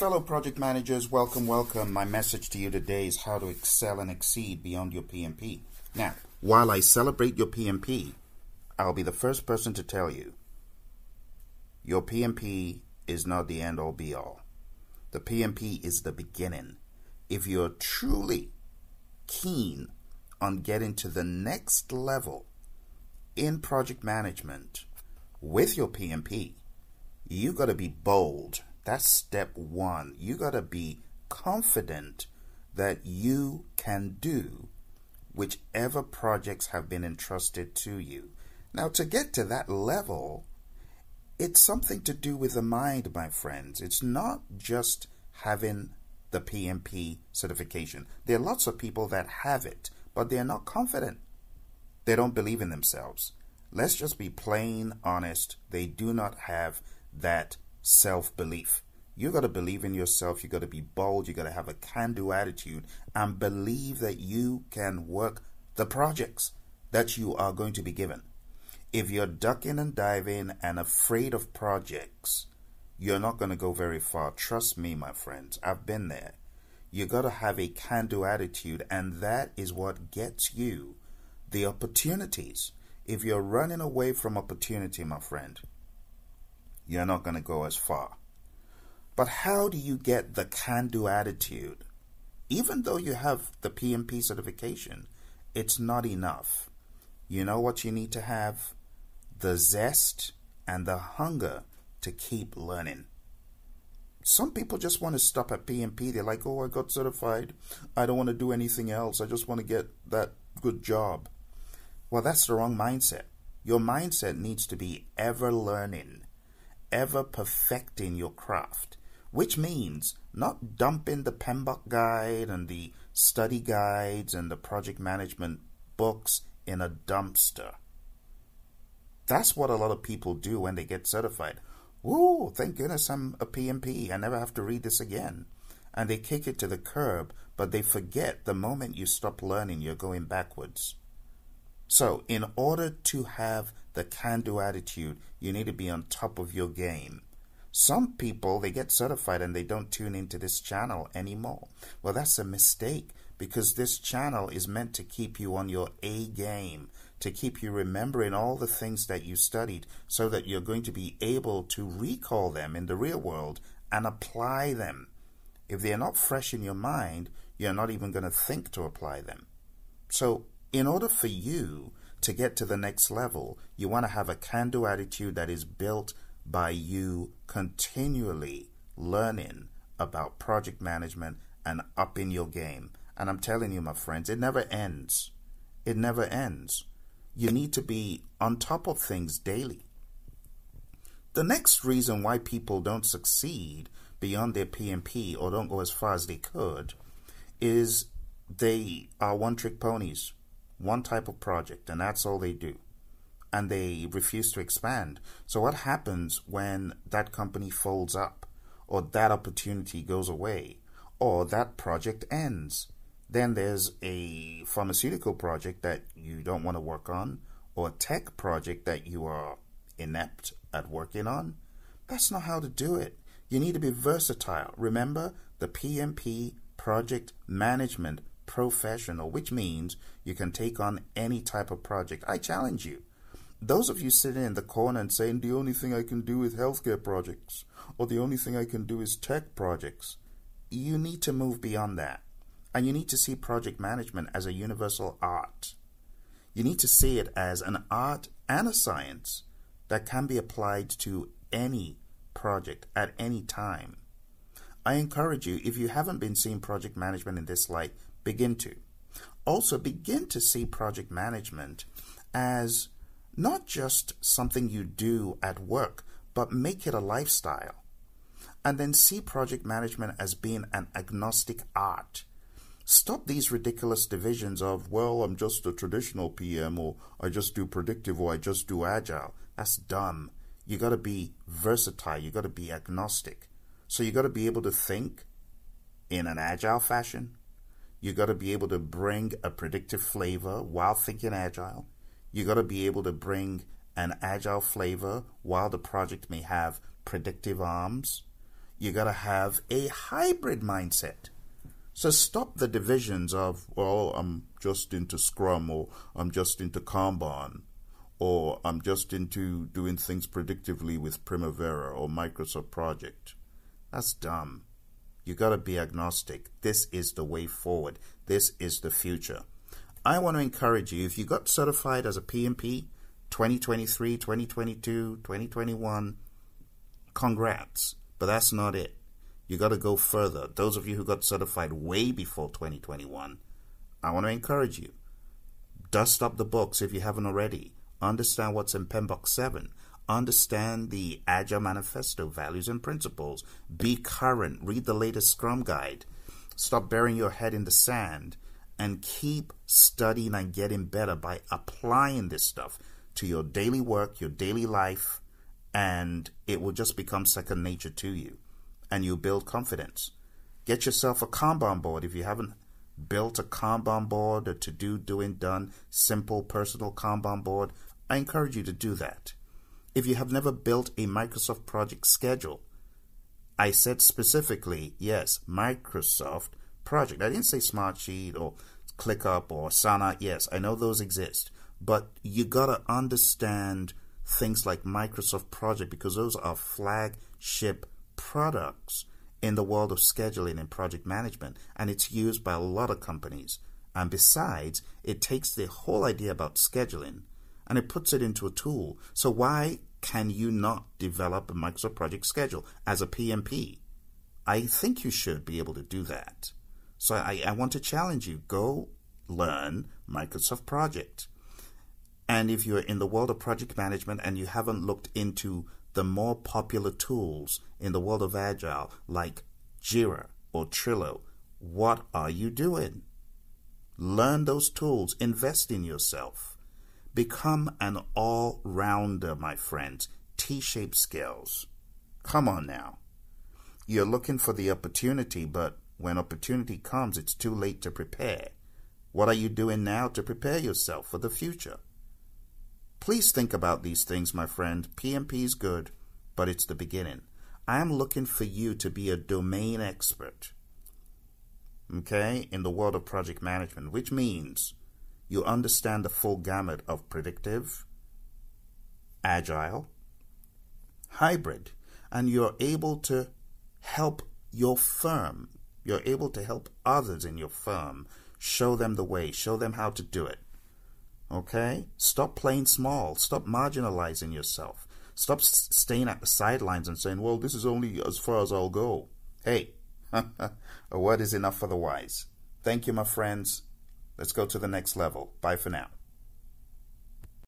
Fellow project managers, welcome, welcome. My message to you today is how to excel and exceed beyond your PMP. Now, while I celebrate your PMP, I'll be the first person to tell you your PMP is not the end all be all. The PMP is the beginning. If you're truly keen on getting to the next level in project management with your PMP, you got to be bold that's step one. You got to be confident that you can do whichever projects have been entrusted to you. Now, to get to that level, it's something to do with the mind, my friends. It's not just having the PMP certification. There are lots of people that have it, but they're not confident. They don't believe in themselves. Let's just be plain honest. They do not have that self belief. You got to believe in yourself. You got to be bold. You got to have a can do attitude and believe that you can work the projects that you are going to be given. If you're ducking and diving and afraid of projects, you're not going to go very far. Trust me, my friends. I've been there. You got to have a can do attitude, and that is what gets you the opportunities. If you're running away from opportunity, my friend, you're not going to go as far. But how do you get the can do attitude? Even though you have the PMP certification, it's not enough. You know what you need to have? The zest and the hunger to keep learning. Some people just want to stop at PMP. They're like, oh, I got certified. I don't want to do anything else. I just want to get that good job. Well, that's the wrong mindset. Your mindset needs to be ever learning ever perfecting your craft, which means not dumping the PMBOK guide and the study guides and the project management books in a dumpster. That's what a lot of people do when they get certified. Whoa, thank goodness I'm a PMP. I never have to read this again. And they kick it to the curb, but they forget the moment you stop learning, you're going backwards. So, in order to have the can do attitude, you need to be on top of your game. Some people, they get certified and they don't tune into this channel anymore. Well, that's a mistake because this channel is meant to keep you on your A game, to keep you remembering all the things that you studied so that you're going to be able to recall them in the real world and apply them. If they're not fresh in your mind, you're not even going to think to apply them. So in order for you to get to the next level, you want to have a can do attitude that is built by you continually learning about project management and upping your game. And I'm telling you, my friends, it never ends. It never ends. You need to be on top of things daily. The next reason why people don't succeed beyond their PMP or don't go as far as they could is they are one trick ponies one type of project, and that's all they do. And they refuse to expand. So, what happens when that company folds up, or that opportunity goes away, or that project ends? Then there's a pharmaceutical project that you don't want to work on, or a tech project that you are inept at working on. That's not how to do it. You need to be versatile. Remember the PMP project management professional, which means you can take on any type of project. I challenge you. Those of you sitting in the corner and saying the only thing I can do is healthcare projects or the only thing I can do is tech projects, you need to move beyond that. And you need to see project management as a universal art. You need to see it as an art and a science that can be applied to any project at any time. I encourage you, if you haven't been seeing project management in this light, begin to. Also, begin to see project management as not just something you do at work, but make it a lifestyle. And then see project management as being an agnostic art. Stop these ridiculous divisions of, well, I'm just a traditional PM, or I just do predictive, or I just do agile. That's dumb. You got to be versatile, you got to be agnostic. So you got to be able to think in an agile fashion, you got to be able to bring a predictive flavor while thinking agile. You got to be able to bring an agile flavor while the project may have predictive arms. You got to have a hybrid mindset. So stop the divisions of, well, I'm just into Scrum or I'm just into Kanban or I'm just into doing things predictively with Primavera or Microsoft Project. That's dumb. You got to be agnostic. This is the way forward. This is the future. I want to encourage you if you got certified as a PMP 2023, 2022, 2021, congrats. But that's not it. You got to go further. Those of you who got certified way before 2021, I want to encourage you. Dust up the books if you haven't already. Understand what's in PMBOK 7. Understand the Agile Manifesto values and principles. Be current. Read the latest Scrum Guide. Stop burying your head in the sand and keep studying and getting better by applying this stuff to your daily work, your daily life, and it will just become second nature to you. And you build confidence. Get yourself a Kanban board if you haven't built a Kanban board, a to do, doing, done, simple personal Kanban board. I encourage you to do that. If you have never built a Microsoft project schedule, I said specifically, yes, Microsoft project. I didn't say Smartsheet or ClickUp or Asana. Yes, I know those exist. But you gotta understand things like Microsoft Project because those are flagship products in the world of scheduling and project management, and it's used by a lot of companies. And besides, it takes the whole idea about scheduling and it puts it into a tool. So why can you not develop a Microsoft Project schedule as a PMP? I think you should be able to do that. So I, I want to challenge you. Go learn Microsoft Project. And if you're in the world of project management and you haven't looked into the more popular tools in the world of Agile, like Jira or Trello, what are you doing? Learn those tools, invest in yourself. Become an all rounder, my friends. T shaped skills. Come on now. You're looking for the opportunity, but when opportunity comes, it's too late to prepare. What are you doing now to prepare yourself for the future? Please think about these things, my friend. PMP is good, but it's the beginning. I am looking for you to be a domain expert, okay, in the world of project management, which means you understand the full gamut of predictive, agile, hybrid, and you're able to help your firm. You're able to help others in your firm, show them the way, show them how to do it. Okay? Stop playing small. Stop marginalizing yourself. Stop staying at the sidelines and saying, well, this is only as far as I'll go. Hey, a word is enough for the wise. Thank you, my friends. Let's go to the next level. Bye for now.